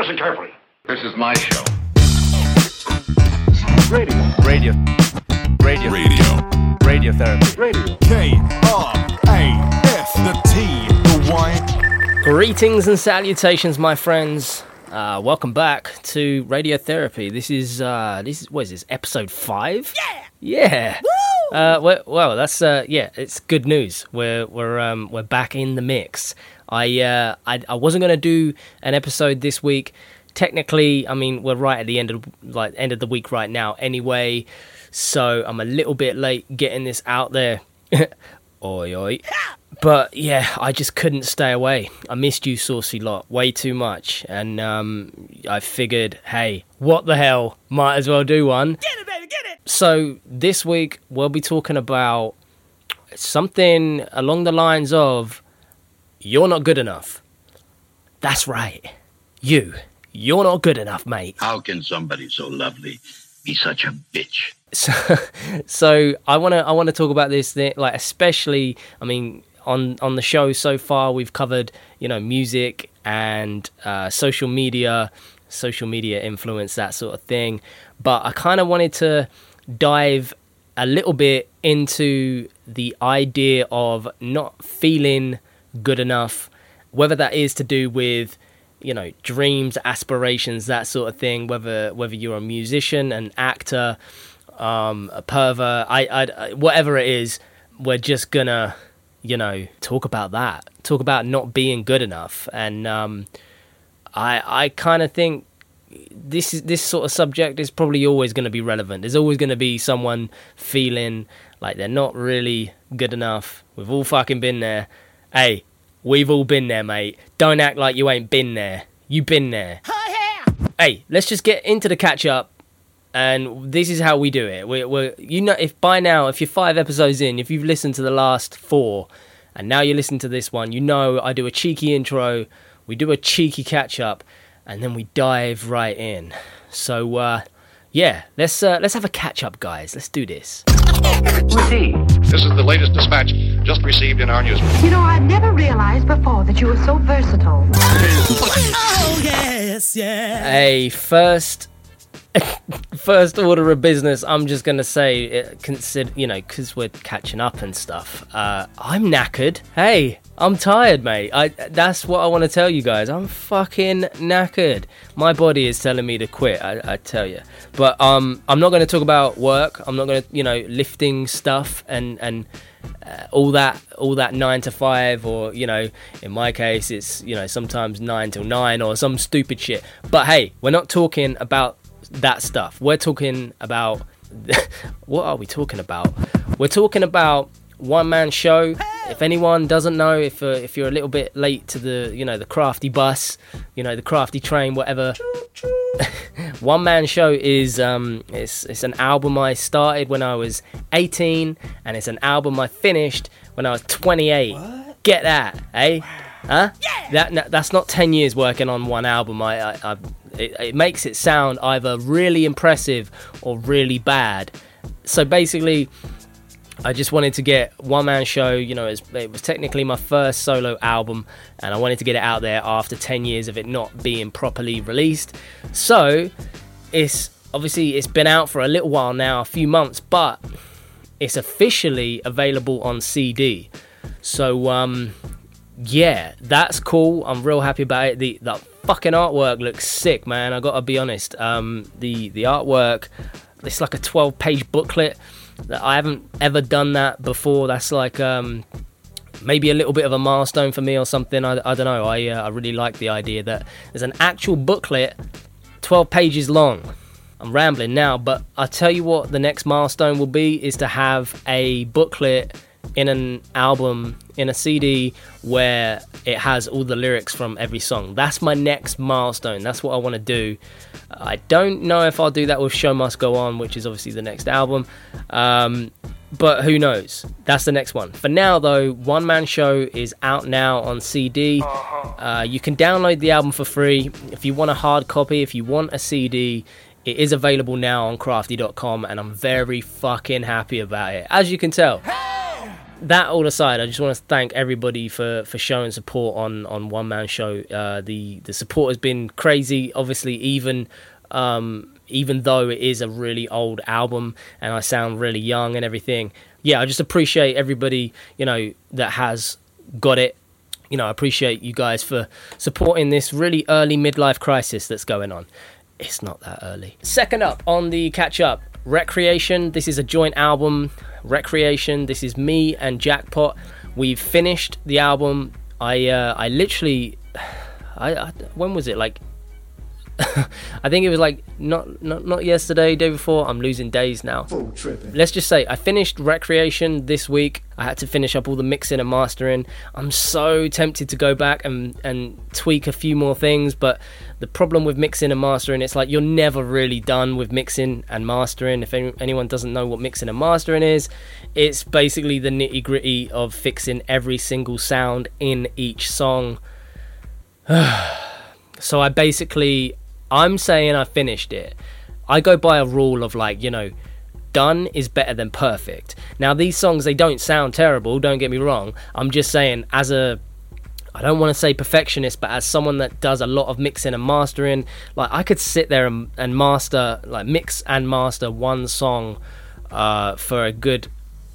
listen carefully. This is my show. Radio. Radio. Radio. Radio. Radiotherapy. Radio. K R A F the T the Y. Greetings and salutations, my friends. Uh, welcome back to Radiotherapy. This is uh, this is what is this episode five? Yeah, yeah. Woo! Uh, well, well, that's uh, yeah, it's good news. We're we're um, we're back in the mix. I uh, I, I wasn't gonna do an episode this week. Technically, I mean we're right at the end of like end of the week right now. Anyway, so I'm a little bit late getting this out there. oi oi. But yeah, I just couldn't stay away. I missed you, saucy lot, way too much, and um, I figured, hey, what the hell? Might as well do one. Get it, baby, get it. So this week we'll be talking about something along the lines of, "You're not good enough." That's right, you. You're not good enough, mate. How can somebody so lovely be such a bitch? so, so I want to I want to talk about this thing, like especially I mean on on the show so far we've covered you know music and uh, social media social media influence that sort of thing but I kind of wanted to dive a little bit into the idea of not feeling good enough whether that is to do with you know dreams aspirations that sort of thing whether whether you're a musician an actor um, a pervert, I, I, whatever it is, we're just gonna, you know, talk about that. Talk about not being good enough, and um, I, I kind of think this is this sort of subject is probably always going to be relevant. There's always going to be someone feeling like they're not really good enough. We've all fucking been there. Hey, we've all been there, mate. Don't act like you ain't been there. You've been there. Hey, let's just get into the catch up and this is how we do it. We're, we're, you know, if by now, if you're five episodes in, if you've listened to the last four, and now you listen to this one, you know I do a cheeky intro, we do a cheeky catch up, and then we dive right in. So, uh, yeah, let's uh, let's have a catch up, guys. Let's do this. This is the latest dispatch just received in our newsroom. You know, I've never realized before that you were so versatile. Oh, yes, yeah. Hey, first first order of business, I'm just gonna say, it, consider you know, because we're catching up and stuff. Uh, I'm knackered. Hey, I'm tired, mate. I that's what I want to tell you guys. I'm fucking knackered. My body is telling me to quit. I, I tell you, but um, I'm not going to talk about work. I'm not going to, you know, lifting stuff and and uh, all that all that nine to five or you know in my case it's you know sometimes nine till nine or some stupid shit but hey we're not talking about that stuff. We're talking about what are we talking about? We're talking about one man show. If anyone doesn't know, if uh, if you're a little bit late to the you know the crafty bus, you know the crafty train, whatever. one man show is um it's it's an album I started when I was 18, and it's an album I finished when I was 28. Get that, eh? Huh? Yeah. That that's not 10 years working on one album. I, I, I it, it makes it sound either really impressive or really bad. So basically, I just wanted to get one man show. You know, it was, technically my first solo album, and I wanted to get it out there after 10 years of it not being properly released. So it's obviously it's been out for a little while now, a few months, but it's officially available on CD. So um, yeah, that's cool. I'm real happy about it. The the fucking artwork looks sick, man. I gotta be honest. Um, the the artwork, it's like a 12 page booklet. That I haven't ever done that before. That's like um, maybe a little bit of a milestone for me or something. I, I don't know. I uh, I really like the idea that there's an actual booklet, 12 pages long. I'm rambling now, but I'll tell you what the next milestone will be is to have a booklet in an album in a CD where it has all the lyrics from every song. That's my next milestone. That's what I want to do. I don't know if I'll do that with Show Must Go On, which is obviously the next album. Um, but who knows? That's the next one. For now, though, One Man Show is out now on CD. Uh, you can download the album for free. If you want a hard copy, if you want a CD, it is available now on krafty.com, and I'm very fucking happy about it. As you can tell. That all aside, I just want to thank everybody for for showing support on on One Man Show. Uh, the the support has been crazy. Obviously, even um, even though it is a really old album and I sound really young and everything. Yeah, I just appreciate everybody you know that has got it. You know, I appreciate you guys for supporting this really early midlife crisis that's going on. It's not that early. Second up on the catch up, Recreation. This is a joint album. Recreation. This is me and Jackpot. We've finished the album. I uh, I literally, I, I when was it like I think it was like not not not yesterday, day before. I'm losing days now. Let's just say I finished Recreation this week. I had to finish up all the mixing and mastering. I'm so tempted to go back and and tweak a few more things, but the problem with mixing and mastering, it's like you're never really done with mixing and mastering. If any, anyone doesn't know what mixing and mastering is, it's basically the nitty gritty of fixing every single sound in each song. so I basically I'm saying I finished it. I go by a rule of like, you know, done is better than perfect. Now these songs they don't sound terrible, don't get me wrong. I'm just saying as a I don't want to say perfectionist, but as someone that does a lot of mixing and mastering, like I could sit there and, and master, like mix and master one song uh, for a good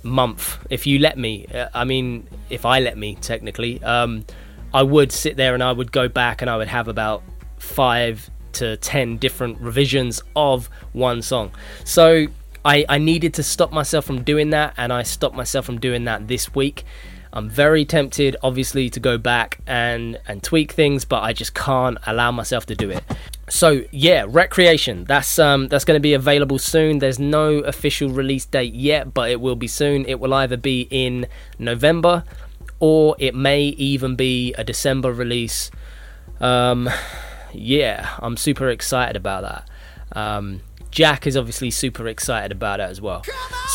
month if you let me. Uh, I mean, if I let me, technically, um, I would sit there and I would go back and I would have about five to 10 different revisions of one song. So I, I needed to stop myself from doing that, and I stopped myself from doing that this week. I'm very tempted, obviously, to go back and, and tweak things, but I just can't allow myself to do it. So yeah, Recreation. That's um that's going to be available soon. There's no official release date yet, but it will be soon. It will either be in November or it may even be a December release. Um, yeah, I'm super excited about that. Um, Jack is obviously super excited about it as well.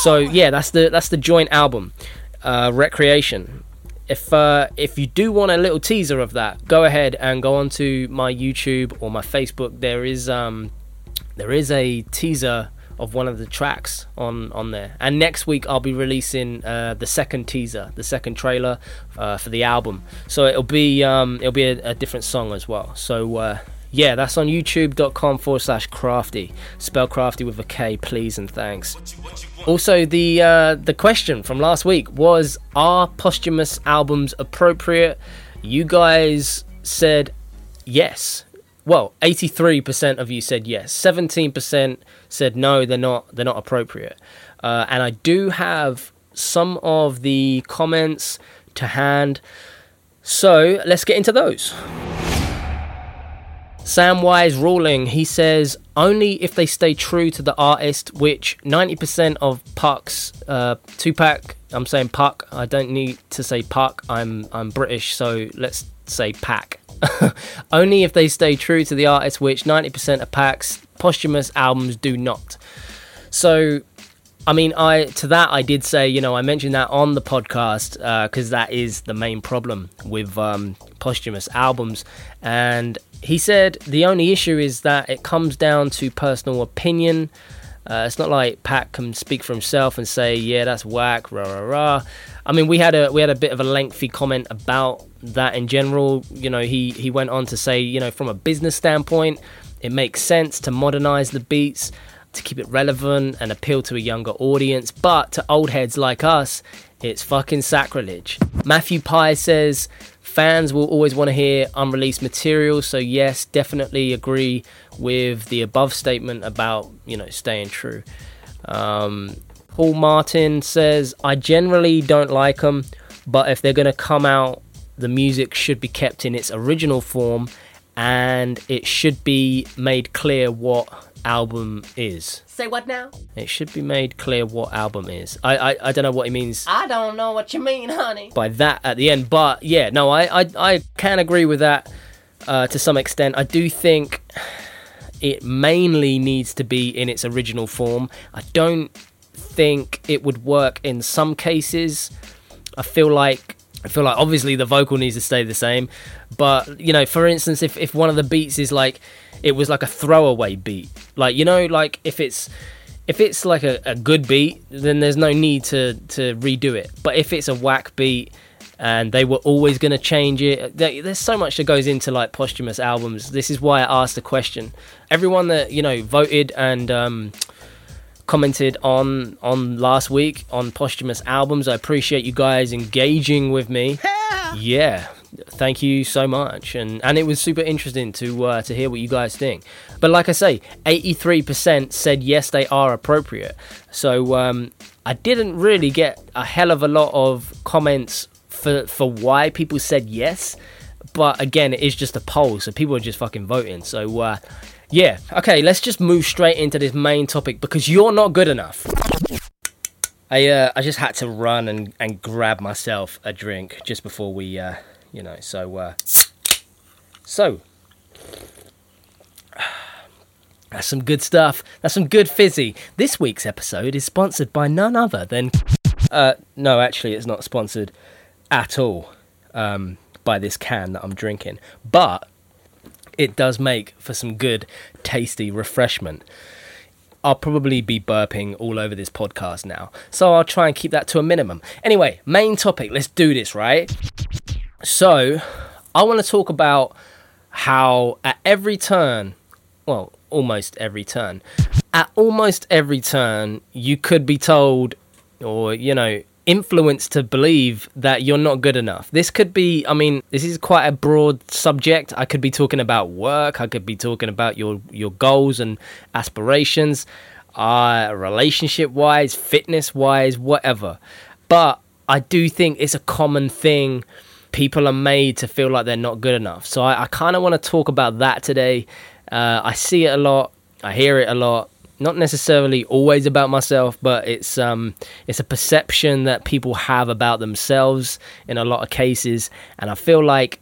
So yeah, that's the that's the joint album, uh, Recreation. If uh, if you do want a little teaser of that, go ahead and go onto my YouTube or my Facebook. There is um, there is a teaser of one of the tracks on on there. And next week I'll be releasing uh, the second teaser, the second trailer uh, for the album. So it'll be um, it'll be a, a different song as well. So uh, yeah, that's on youtube.com forward slash krafty. Spell crafty with a K, please and thanks. Also, the uh, the question from last week was: Are posthumous albums appropriate? You guys said yes. Well, 83% of you said yes. 17% said no, they're not. They're not appropriate. Uh, and I do have some of the comments to hand. So let's get into those. Samwise ruling, he says only if they stay true to the artist, which 90% of Puck's, uh, Tupac, I'm saying Puck, I don't need to say Puck, I'm, I'm British, so let's say Pack. only if they stay true to the artist, which 90% of Pac's posthumous albums do not. So I mean, I to that I did say, you know, I mentioned that on the podcast because uh, that is the main problem with um, posthumous albums, and he said the only issue is that it comes down to personal opinion. Uh, it's not like Pac can speak for himself and say, "Yeah, that's whack." Rah rah rah. I mean, we had a we had a bit of a lengthy comment about that in general. You know, he he went on to say, you know, from a business standpoint, it makes sense to modernize the beats to keep it relevant and appeal to a younger audience, but to old heads like us, it's fucking sacrilege. Matthew Pye says fans will always want to hear unreleased material, so yes, definitely agree with the above statement about, you know, staying true. Um, Paul Martin says, I generally don't like them, but if they're going to come out, the music should be kept in its original form and it should be made clear what album is. Say what now? It should be made clear what album is. I I, I don't know what he means I don't know what you mean, honey. by that at the end, but yeah, no, I I, I can agree with that uh, to some extent. I do think it mainly needs to be in its original form. I don't think it would work in some cases. I feel like I feel like obviously the vocal needs to stay the same, but you know, for instance, if if one of the beats is like it was like a throwaway beat, like you know, like if it's if it's like a, a good beat, then there's no need to to redo it. But if it's a whack beat and they were always going to change it, there, there's so much that goes into like posthumous albums. This is why I asked the question. Everyone that you know voted and um, commented on on last week on posthumous albums, I appreciate you guys engaging with me. Yeah, thank you so much. And and it was super interesting to uh, to hear what you guys think. But like i say 83% said yes they are appropriate. So um, i didn't really get a hell of a lot of comments for for why people said yes. But again it is just a poll so people are just fucking voting. So uh, yeah. Okay let's just move straight into this main topic because you're not good enough. I, uh, I just had to run and, and grab myself a drink just before we uh, you know so uh, so. That's some good stuff. That's some good fizzy. This week's episode is sponsored by none other than uh no actually it's not sponsored at all um by this can that i'm drinking. But it does make for some good tasty refreshment I'll probably be burping all over this podcast now. So I'll try and keep that to a minimum. Anyway, main topic. Let's do this, right? So, I want to talk about how at every turn, well, almost every turn, at almost every turn, you could be told, or, you know, influenced to believe that you're not good enough. This could be, I mean, this is quite a broad subject. I could be talking about work, I could be talking about your, your goals and aspirations, uh, relationship wise, fitness wise, whatever. But I do think it's a common thing people are made to feel like they're not good enough. So I, I kind of want to talk about that today. Uh, I see it a lot. I hear it a lot. Not necessarily always about myself, but it's um it's a perception that people have about themselves in a lot of cases, and I feel like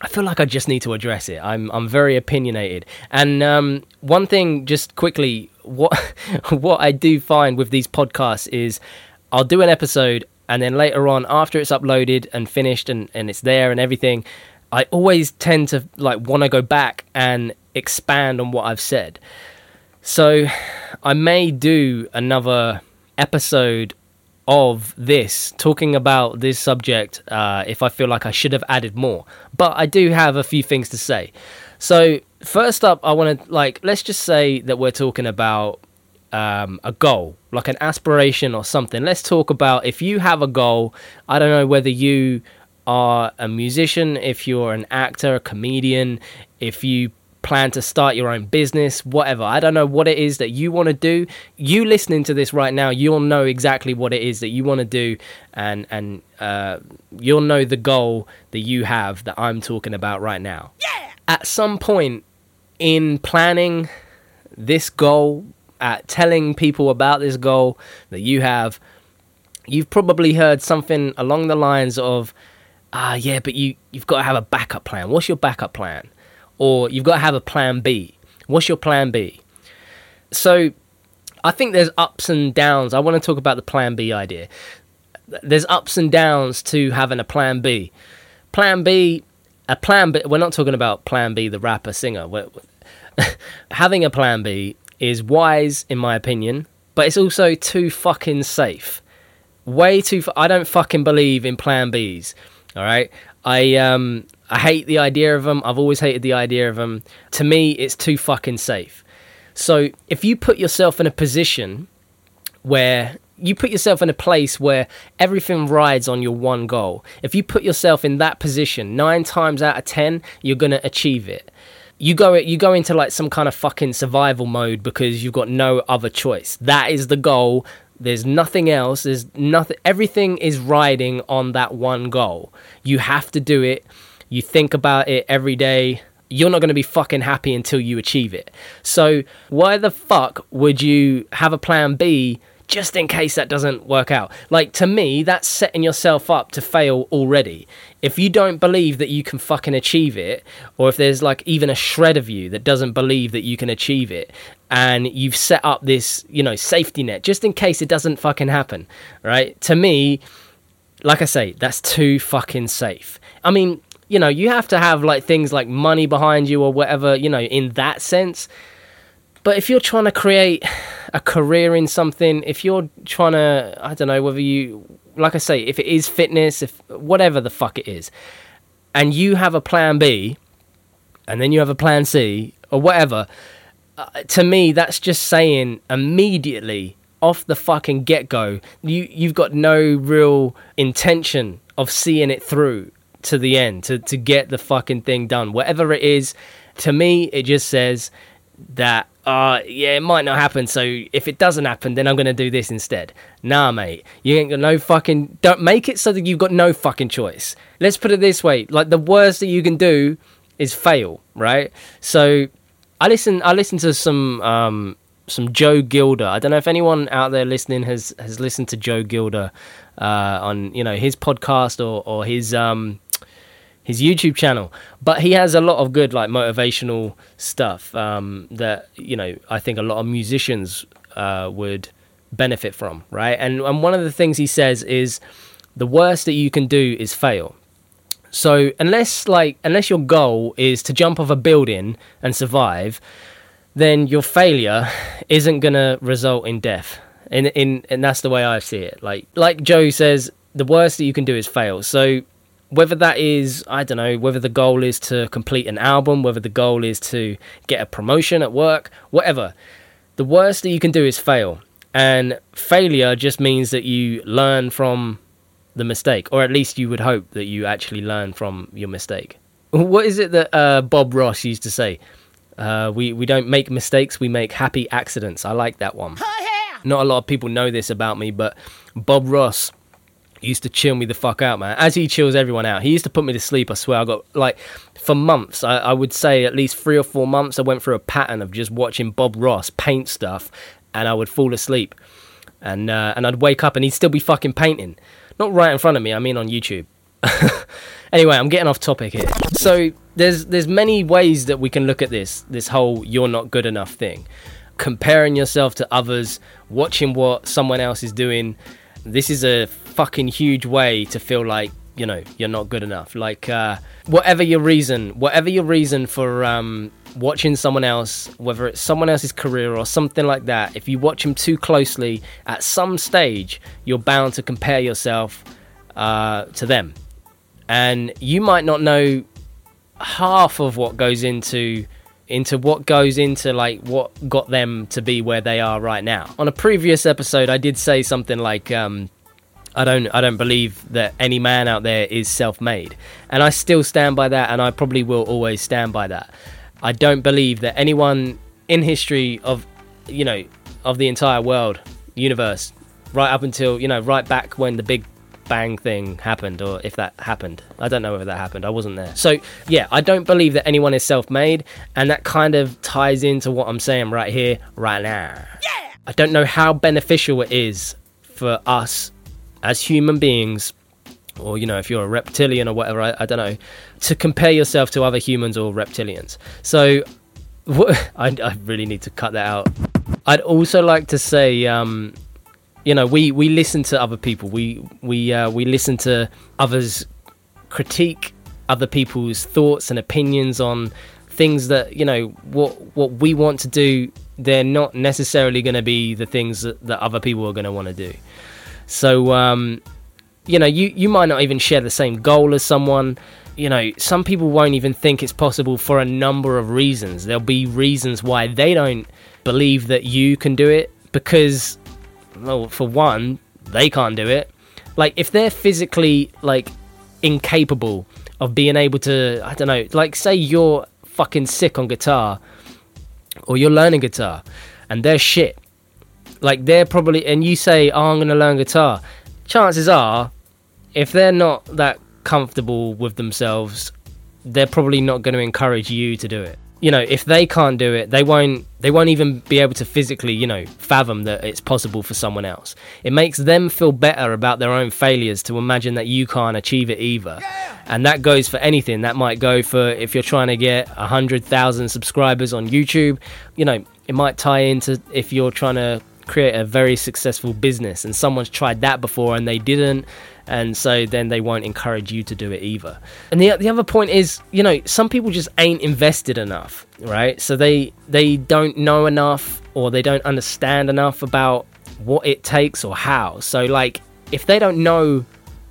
I feel like I just need to address it. I'm I'm very opinionated, and um, one thing just quickly, what what I do find with these podcasts is I'll do an episode and then later on after it's uploaded and finished and, and it's there and everything i always tend to like want to go back and expand on what i've said so i may do another episode of this talking about this subject uh, if i feel like i should have added more but i do have a few things to say so first up i want to like let's just say that we're talking about um, a goal, like an aspiration or something. Let's talk about if you have a goal. I don't know whether you are a musician, if you're an actor, a comedian, if you plan to start your own business, whatever. I don't know what it is that you want to do. You listening to this right now, you'll know exactly what it is that you want to do, and and uh, you'll know the goal that you have that I'm talking about right now. Yeah. At some point in planning this goal, at telling people about this goal that you have, you've probably heard something along the lines of, ah, yeah, but you, you've got to have a backup plan. What's your backup plan? Or you've got to have a plan B. What's your plan B? So I think there's ups and downs. I want to talk about the plan B idea. There's ups and downs to having a plan B. Plan B, a plan B, we're not talking about plan B, the rapper singer. We're, having a plan B is wise in my opinion, but it's also too fucking safe. Way too. I don't fucking believe in Plan Bs. All right. I um I hate the idea of them. I've always hated the idea of them. To me, it's too fucking safe. So if you put yourself in a position where you put yourself in a place where everything rides on your one goal, if you put yourself in that position, nine times out of ten, you're gonna achieve it you go you go into like some kind of fucking survival mode because you've got no other choice. That is the goal. There's nothing else. There's nothing. Everything is riding on that one goal. You have to do it. You think about it every day. You're not going to be fucking happy until you achieve it. So why the fuck would you have a plan B just in case that doesn't work out. Like to me, that's setting yourself up to fail already. If you don't believe that you can fucking achieve it, or if there's like even a shred of you that doesn't believe that you can achieve it, and you've set up this, you know, safety net just in case it doesn't fucking happen, right? To me, like I say, that's too fucking safe. I mean, you know, you have to have like things like money behind you or whatever, you know, in that sense. But if you're trying to create a career in something, if you're trying to, I don't know, whether you, like I say, if it is fitness, if whatever the fuck it is, and you have a plan B, and then you have a plan C, or whatever, uh, to me, that's just saying immediately off the fucking get go, you, you've got no real intention of seeing it through to the end, to, to get the fucking thing done. Whatever it is, to me, it just says that uh yeah it might not happen so if it doesn't happen then i'm gonna do this instead. Nah mate you ain't got no fucking don't make it so that you've got no fucking choice. Let's put it this way like the worst that you can do is fail right? So i listen i listen to some um some joe gilder. I don't know if anyone out there listening has has listened to joe gilder uh on you know his podcast or or his um his YouTube channel. But he has a lot of good like motivational stuff um, that you know I think a lot of musicians uh, would benefit from, right? And and one of the things he says is the worst that you can do is fail. So unless like unless your goal is to jump off a building and survive, then your failure isn't gonna result in death. In in and that's the way I see it. Like like Joe says, the worst that you can do is fail. So whether that is i don't know whether the goal is to complete an album whether the goal is to get a promotion at work whatever. The worst that you can do is fail. And failure just means that you learn from the mistake or at least you would hope that you actually learn from your mistake. What is it that uh, bob ross used to say? Uh, we, we don't make mistakes we make happy accidents. I like that one. Not a lot of people know this about me but bob ross used to chill me the fuck out, man. As he chills everyone out, he used to put me to sleep. I swear, I got like for months. I, I would say at least three or four months. I went through a pattern of just watching Bob Ross paint stuff, and I would fall asleep, and uh, and I'd wake up and he'd still be fucking painting, not right in front of me. I mean on YouTube. anyway, I'm getting off topic here. So there's there's many ways that we can look at this this whole you're not good enough thing. Comparing yourself to others, watching what someone else is doing. This is a fucking huge way to feel like you know you're not good enough. Like uh, whatever your reason whatever your reason for um, watching someone else whether it's someone else's career or something like that if you watch them too closely at some stage you're bound to compare yourself uh, to them. And you might not know half of what goes into into what goes into like what got them to be where they are right now. On a previous episode i did say something like um, I don't I don't believe that any man out there is self-made. And I still stand by that and I probably will always stand by that. I don't believe that anyone in history of you know of the entire world, universe, right up until, you know, right back when the big bang thing happened or if that happened. I don't know whether that happened. I wasn't there. So, yeah, I don't believe that anyone is self-made and that kind of ties into what I'm saying right here right now. Yeah. I don't know how beneficial it is for us as human beings, or you know, if you're a reptilian or whatever, I, I don't know, to compare yourself to other humans or reptilians. So, what, I, I really need to cut that out. I'd also like to say, um, you know, we, we listen to other people. We we uh, we listen to others critique other people's thoughts and opinions on things that you know what what we want to do. They're not necessarily going to be the things that, that other people are going to want to do. So, um, you know, you, you might not even share the same goal as someone. You know, some people won't even think it's possible for a number of reasons. There'll be reasons why they don't believe that you can do it because, well, for one, they can't do it. Like, if they're physically, like, incapable of being able to, I don't know, like, say you're fucking sick on guitar or you're learning guitar and they're shit like they're probably, and you say, "Oh, I'm going to learn guitar." Chances are, if they're not that comfortable with themselves, they're probably not going to encourage you to do it. You know, if they can't do it, they won't. They won't even be able to physically, you know, fathom that it's possible for someone else. It makes them feel better about their own failures to imagine that you can't achieve it either. And that goes for anything. That might go for if you're trying to get a hundred thousand subscribers on YouTube. You know, it might tie into if you're trying to create a very successful business and someone's tried that before and they didn't and so then they won't encourage you to do it either. And the the other point is, you know, some people just ain't invested enough, right? So they they don't know enough or they don't understand enough about what it takes or how. So like if they don't know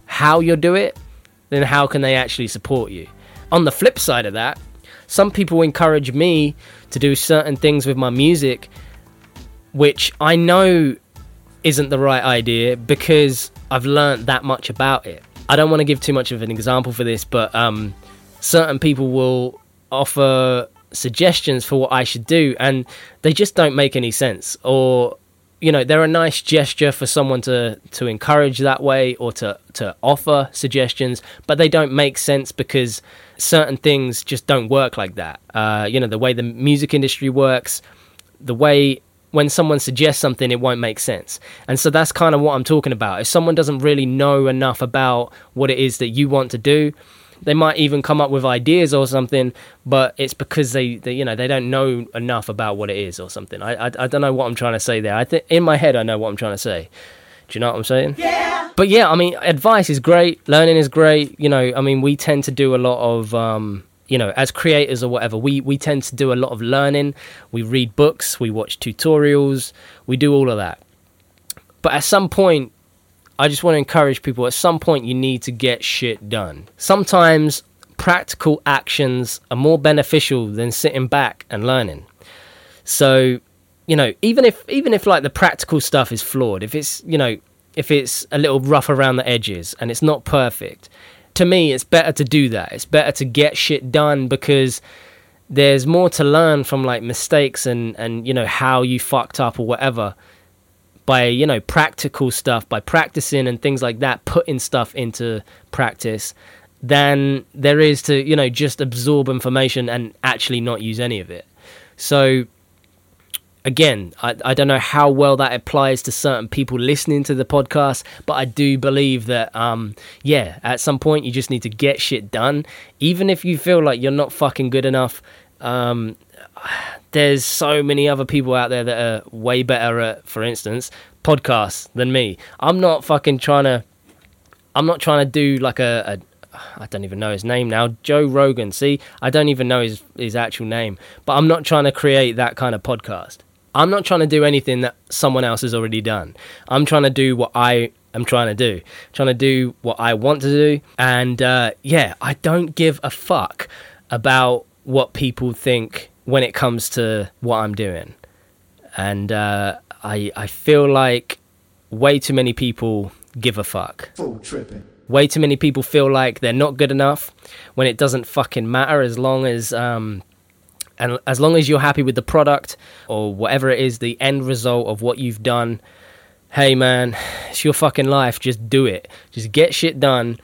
how you do it, then how can they actually support you? On the flip side of that, some people encourage me to do certain things with my music which I know isn't the right idea because I've learned that much about it. I don't want to give too much of an example for this, but um, certain people will offer suggestions for what I should do, and they just don't make any sense. Or, you know, they're a nice gesture for someone to to encourage that way or to to offer suggestions, but they don't make sense because certain things just don't work like that. Uh, you know, the way the music industry works, the way when someone suggests something, it won't make sense. And so that's kind of what I'm talking about. If someone doesn't really know enough about what it is that you want to do, they might even come up with ideas or something, but it's because they, they you know, they don't know enough about what it is or something. I, I, I don't know what I'm trying to say there. I think in my head, I know what I'm trying to say. Do you know what I'm saying? Yeah. But yeah, I mean, advice is great. Learning is great. You know, I mean, we tend to do a lot of, um, you know, as creators or whatever, we, we tend to do a lot of learning. We read books, we watch tutorials, we do all of that. But at some point, I just want to encourage people at some point, you need to get shit done. Sometimes practical actions are more beneficial than sitting back and learning. So, you know, even if even if like the practical stuff is flawed, if it's, you know, if it's a little rough around the edges and it's not perfect, to me, it's better to do that. It's better to get shit done because there's more to learn from like mistakes and and you know how you fucked up or whatever by you know practical stuff by practicing and things like that putting stuff into practice than there is to you know just absorb information and actually not use any of it so again, I, I don't know how well that applies to certain people listening to the podcast, but I do believe that, um, yeah, at some point you just need to get shit done. Even if you feel like you're not fucking good enough, um, there's so many other people out there that are way better at, for instance, podcasts than me. I'm not fucking trying to, I'm not trying to do like a, a I don't even know his name now. Joe Rogan. See, I don't even know his his actual name, but I'm not trying to create that kind of podcast. I'm not trying to do anything that someone else has already done. I'm trying to do what I am trying to do, trying to do what I want to do. And uh, yeah, I don't give a fuck about what people think when it comes to what I'm doing. And uh, I, I feel like way too many people give a fuck. Full tripping. Way too many people feel like they're not good enough when it doesn't fucking matter as long as um, and as long as you're happy with the product or whatever it is, the end result of what you've done, hey man, it's your fucking life. Just do it. Just get shit done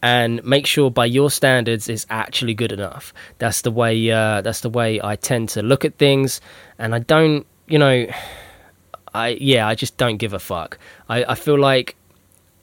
and make sure by your standards it's actually good enough. That's the way. Uh, that's the way I tend to look at things, and I don't, you know, I yeah, I just don't give a fuck. I, I feel like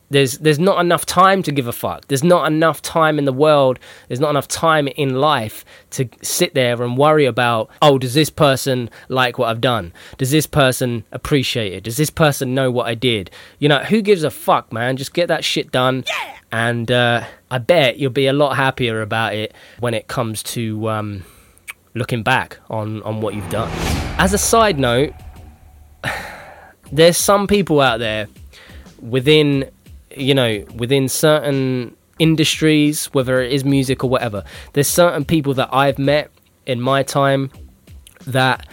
there's there's not enough time to give a fuck. There's not enough time in the world. There's not enough time in life to sit there and worry about, oh, does this person like what I've done? Does this person appreciate it? Does this person know what I did? You know, who gives a fuck, man? Just get that shit done. Yeah. And uh, I bet you'll be a lot happier about it when it comes to um, looking back on on what you've done. As a side note, there's some people out there within you know, within certain industries, whether it is music or whatever, there's certain people that I've met in my time that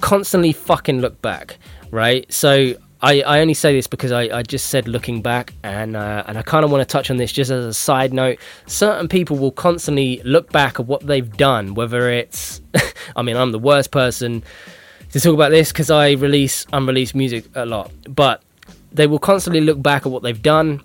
constantly fucking look back, right? So I, I only say this because I, I just said looking back, and uh, and I kind of want to touch on this just as a side note. Certain people will constantly look back at what they've done, whether it's, I mean, I'm the worst person to talk about this because I release unreleased music a lot, but they will constantly look back at what they've done,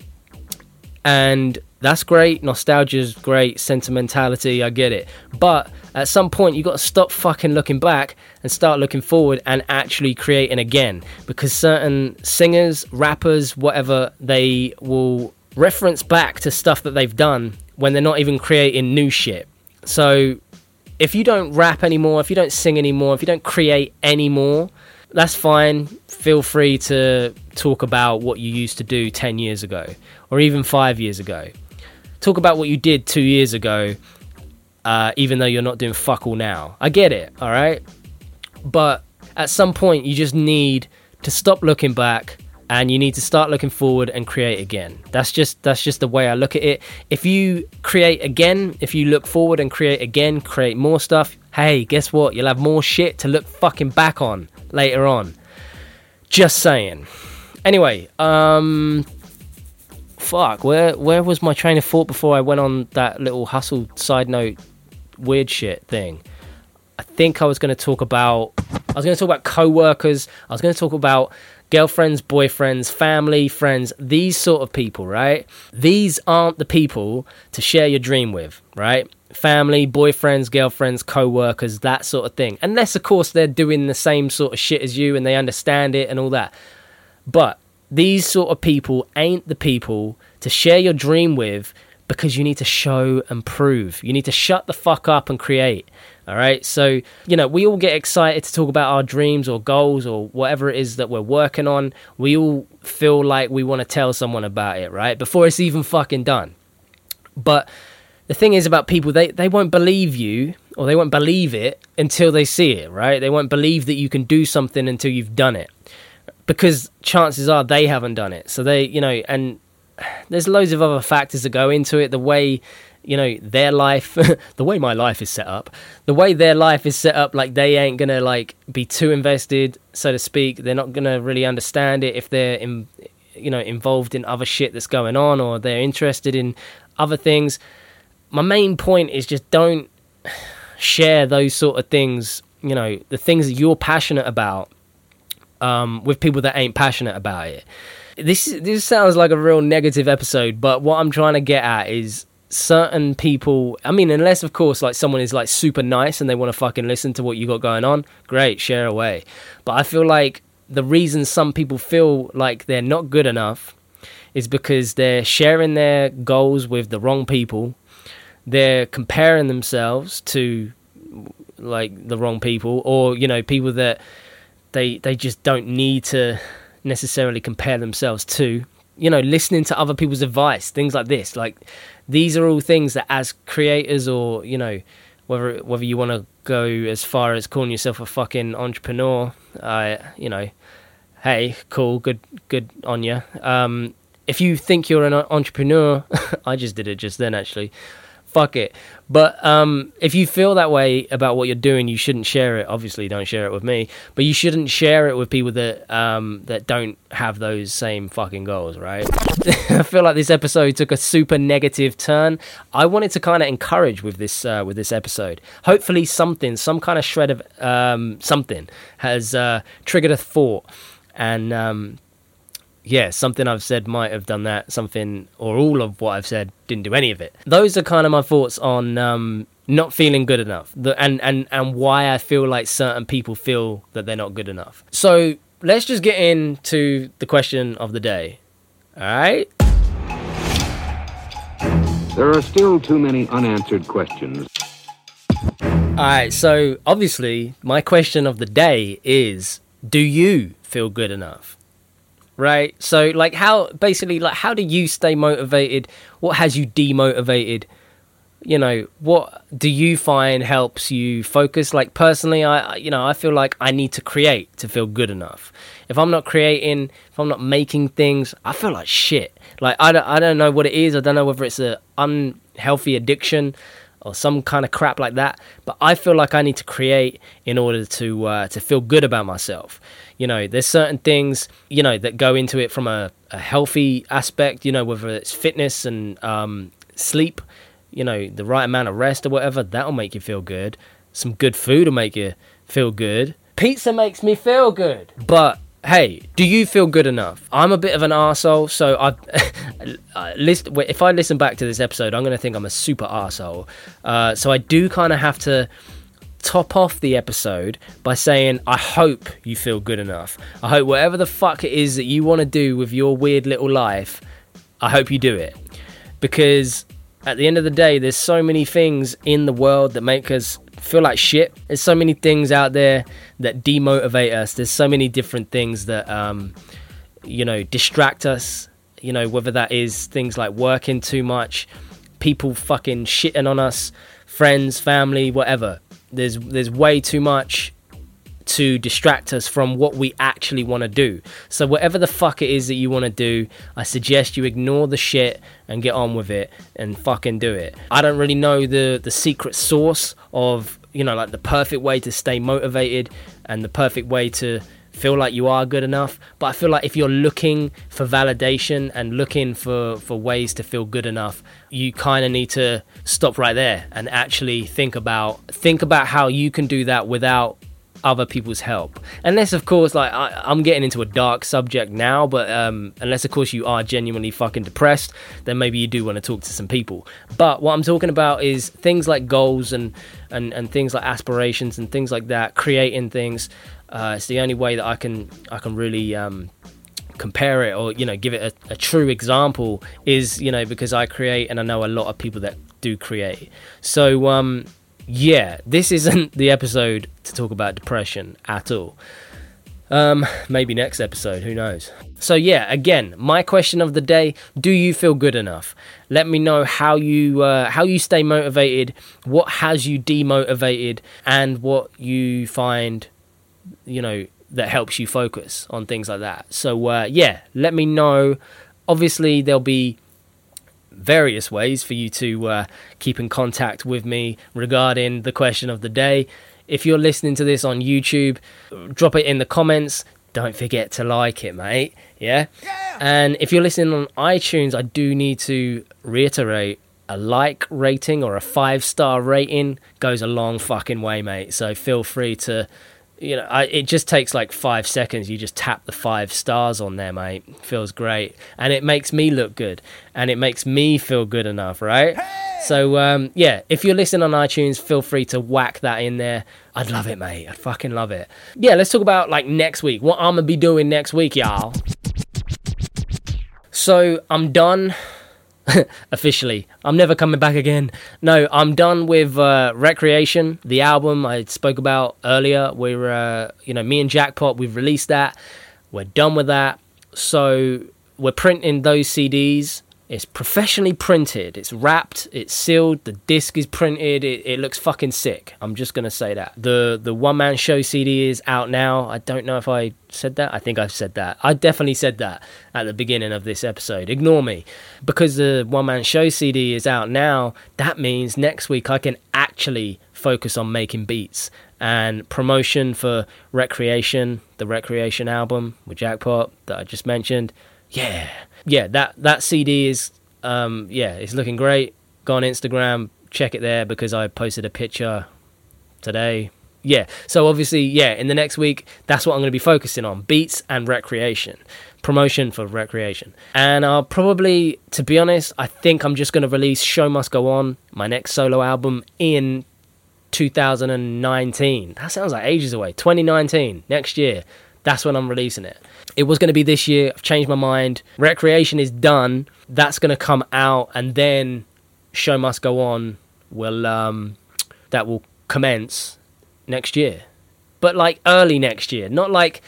and that's great. Nostalgia is great. Sentimentality, I get it. But at some point, you've got to stop fucking looking back and start looking forward and actually creating again. Because certain singers, rappers, whatever, they will reference back to stuff that they've done when they're not even creating new shit. So if you don't rap anymore, if you don't sing anymore, if you don't create anymore, That's fine. Feel free to talk about what you used to do 10 years ago or even five years ago. Talk about what you did two years ago, uh, even though you're not doing fuck all now. I get it, all right? But at some point, you just need to stop looking back and you need to start looking forward and create again. That's just that's just the way I look at it. If you create again, if you look forward and create again, create more stuff, hey, guess what? You'll have more shit to look fucking back on later on. Just saying. Anyway, um fuck, where where was my train of thought before I went on that little hustle side note weird shit thing? I think I was going to talk about I was going to talk about co-workers. I was going to talk about girlfriends, boyfriends, family, friends, these sort of people, right? These aren't the people to share your dream with, right? Family, boyfriends, girlfriends, co workers, that sort of thing. Unless, of course, they're doing the same sort of shit as you and they understand it and all that. But these sort of people ain't the people to share your dream with because you need to show and prove. You need to shut the fuck up and create. All right. So, you know, we all get excited to talk about our dreams or goals or whatever it is that we're working on. We all feel like we want to tell someone about it, right? Before it's even fucking done. But the thing is about people, they, they won't believe you or they won't believe it until they see it, right? They won't believe that you can do something until you've done it. Because chances are they haven't done it. So they, you know, and there's loads of other factors that go into it. The way you know their life the way my life is set up the way their life is set up like they ain't gonna like be too invested so to speak they're not gonna really understand it if they're in you know involved in other shit that's going on or they're interested in other things my main point is just don't share those sort of things you know the things that you're passionate about um, with people that ain't passionate about it. This this sounds like a real negative episode but what i'm trying to get at is certain people i mean unless of course like someone is like super nice and they want to fucking listen to what you got going on great share away. But i feel like the reason some people feel like they're not good enough is because they're sharing their goals with the wrong people they're comparing themselves to like the wrong people or you know people that they they just don't need to necessarily compare themselves to. You know listening to other people's advice things like this. Like these are all things that as creators or you know whether whether you want to go as far as calling yourself a fucking entrepreneur uh, you know hey cool good good on you um, if you think you're an entrepreneur i just did it just then actually fuck it. But um, if you feel that way about what you're doing, you shouldn't share it. Obviously, don't share it with me, but you shouldn't share it with people that um, that don't have those same fucking goals, right? I feel like this episode took a super negative turn. I wanted to kind of encourage with this uh, with this episode. Hopefully, something, some kind of shred of um, something, has uh, triggered a thought and um, yeah, something I've said might have done that. Something or all of what I've said didn't do any of it. Those are kind of my thoughts on um, not feeling good enough, the, and and and why I feel like certain people feel that they're not good enough. So let's just get into the question of the day. All right. There are still too many unanswered questions. All right. So obviously, my question of the day is: Do you feel good enough? Right? So like how basically like how do you stay motivated? What has you demotivated? You know, what do you find helps you focus? Like personally, I you know, I feel like I need to create to feel good enough. If I'm not creating, if I'm not making things, I feel like shit. Like I don't, I don't know what it is. I don't know whether it's a unhealthy addiction or some kind of crap like that. But I feel like I need to create in order to uh, to feel good about myself. You know, there's certain things you know that go into it from a, a healthy aspect. You know, whether it's fitness and um, sleep. You know, the right amount of rest or whatever that'll make you feel good. Some good food will make you feel good. Pizza makes me feel good, but hey, do you feel good enough? I'm a bit of an arsehole, so I list. If I listen back to this episode, I'm going to think I'm a super arsehole. Uh, so I do kind of have to top off the episode by saying, I hope you feel good enough. I hope whatever the fuck it is that you want to do with your weird little life, I hope you do it. Because at the end of the day, there's so many things in the world that make us feel like shit. There's so many things out there that demotivate us. There's so many different things that um, you know distract us. You know whether that is things like working too much, people fucking shitting on us, friends, family, whatever. There's there's way too much to distract us from what we actually want to do. So whatever the fuck it is that you want to do, I suggest you ignore the shit and get on with it and fucking do it. I don't really know the the secret source of, you know, like the perfect way to stay motivated and the perfect way to feel like you are good enough, but I feel like if you're looking for validation and looking for for ways to feel good enough, you kind of need to stop right there and actually think about think about how you can do that without other people's help. Unless, of course, like I, I'm getting into a dark subject now, but um, unless, of course, you are genuinely fucking depressed, then maybe you do want to talk to some people. But what I'm talking about is things like goals and and, and things like aspirations and things like that, creating things. Uh, it's the only way that I can I can really um, compare it or you know give it a, a true example is you know because I create and I know a lot of people that do create. So um, yeah, this isn't the episode to talk about depression at all. Um, maybe next episode, who knows? So, yeah, again, my question of the day do you feel good enough? Let me know how you, uh, how you stay motivated, what has you demotivated, and what you find, you know, that helps you focus on things like that. So, uh, yeah, let me know. Obviously, there'll be various ways for you to uh, keep in contact with me regarding the question of the day. If you're listening to this on YouTube, drop it in the comments. Don't forget to like it, mate. Yeah? yeah. And if you're listening on iTunes, I do need to reiterate a like rating or a five star rating goes a long fucking way, mate. So feel free to you know, I, it just takes like five seconds. You just tap the five stars on there, mate. Feels great, and it makes me look good, and it makes me feel good enough, right? Hey! So, um, yeah, if you're listening on iTunes, feel free to whack that in there. I'd love it, mate. I'd fucking love it. Yeah, let's talk about like next week. What I'm gonna be doing next week, y'all. So I'm done officially. I'm never coming back again. No, I'm done with uh, Recreation, the album I spoke about earlier. We're, uh, you know, me and Jackpot, we've released that. We're done with that. So we're printing those CDs it's professionally printed. It's wrapped. It's sealed. The disc is printed. It, it looks fucking sick. I'm just gonna say that. The the one man show CD is out now. I don't know if I said that. I think I've said that. I definitely said that at the beginning of this episode. Ignore me, because the one man show CD is out now. That means next week I can actually focus on making beats and promotion for Recreation, the Recreation album with Jackpot that I just mentioned. Yeah yeah, that that CD is um, yeah, it's looking great. Go on Instagram, check it there because I posted a picture today. Yeah, so obviously, yeah, in the next week, that's what I'm going to be focusing on beats and recreation, promotion for recreation. And I'll probably, to be honest, I think I'm just going to release Show Must Go On, my next solo album, in 2019. That sounds like ages away. 2019, next year. That's when I'm releasing it. It was going to be this year. I've changed my mind. Recreation is done. That's going to come out, and then Show Must Go On will um, that will commence next year, but like early next year, not like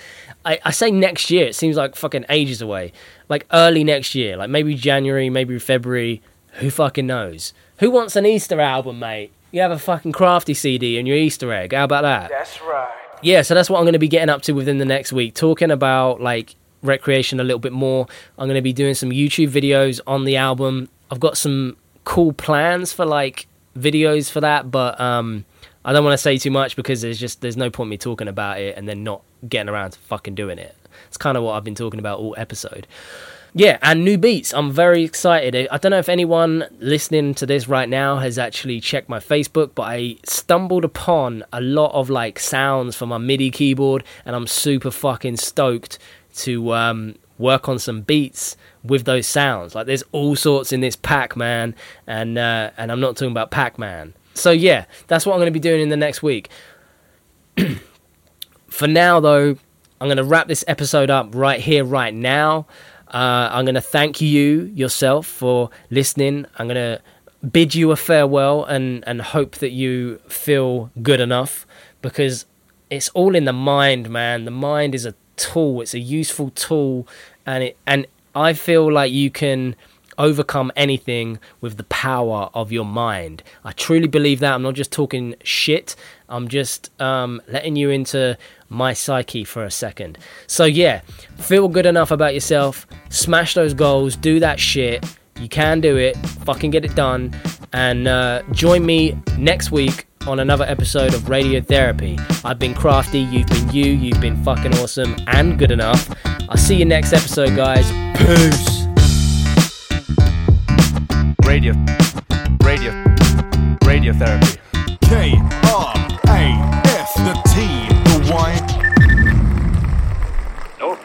I, I say next year. It seems like fucking ages away. Like early next year, like maybe January, maybe February. Who fucking knows? Who wants an Easter album, mate? You have a fucking Krafty CD and your Easter egg. How about that? That's right yeah, so that's what I'm going to be getting up to within the next week, talking about like recreation a little bit more. I'm going to be doing some YouTube videos on the album. I've got some cool plans for like videos for that, but um, I don't want to say too much because there's just there's no point me talking about it and then not getting around to fucking doing it. It's kind of what I've been talking about all episode yeah, and new beats. I'm very excited. I don't know if anyone listening to this right now has actually checked my Facebook, but I stumbled upon a lot of like sounds for my MIDI keyboard, and I'm super fucking stoked to um, work on some beats with those sounds. Like there's all sorts in this pack, man, and uh, and I'm not talking about Pac Man. So yeah, that's what I'm going to be doing in the next week. For now, though, I'm going to wrap this episode up right here, right now. Uh, I'm going to thank you yourself for listening. I'm going to bid you a farewell and and hope that you feel good enough because it's all in the mind, man. The mind is a tool. It's a useful tool, and it and I feel like you can overcome anything with the power of your mind. I truly believe that. I'm not just talking shit. I'm just um, letting you into my psyche for a second. So yeah, feel good enough about yourself. Smash those goals. Do that shit. You can do it. Fucking get it done. And uh, join me next week on another episode of Radiotherapy. I've been Krafty, you've been you, you've been fucking awesome and good enough. I'll see you next episode, guys. Peace. Radio, radio, radiotherapy. K R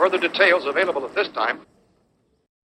further details available at this time.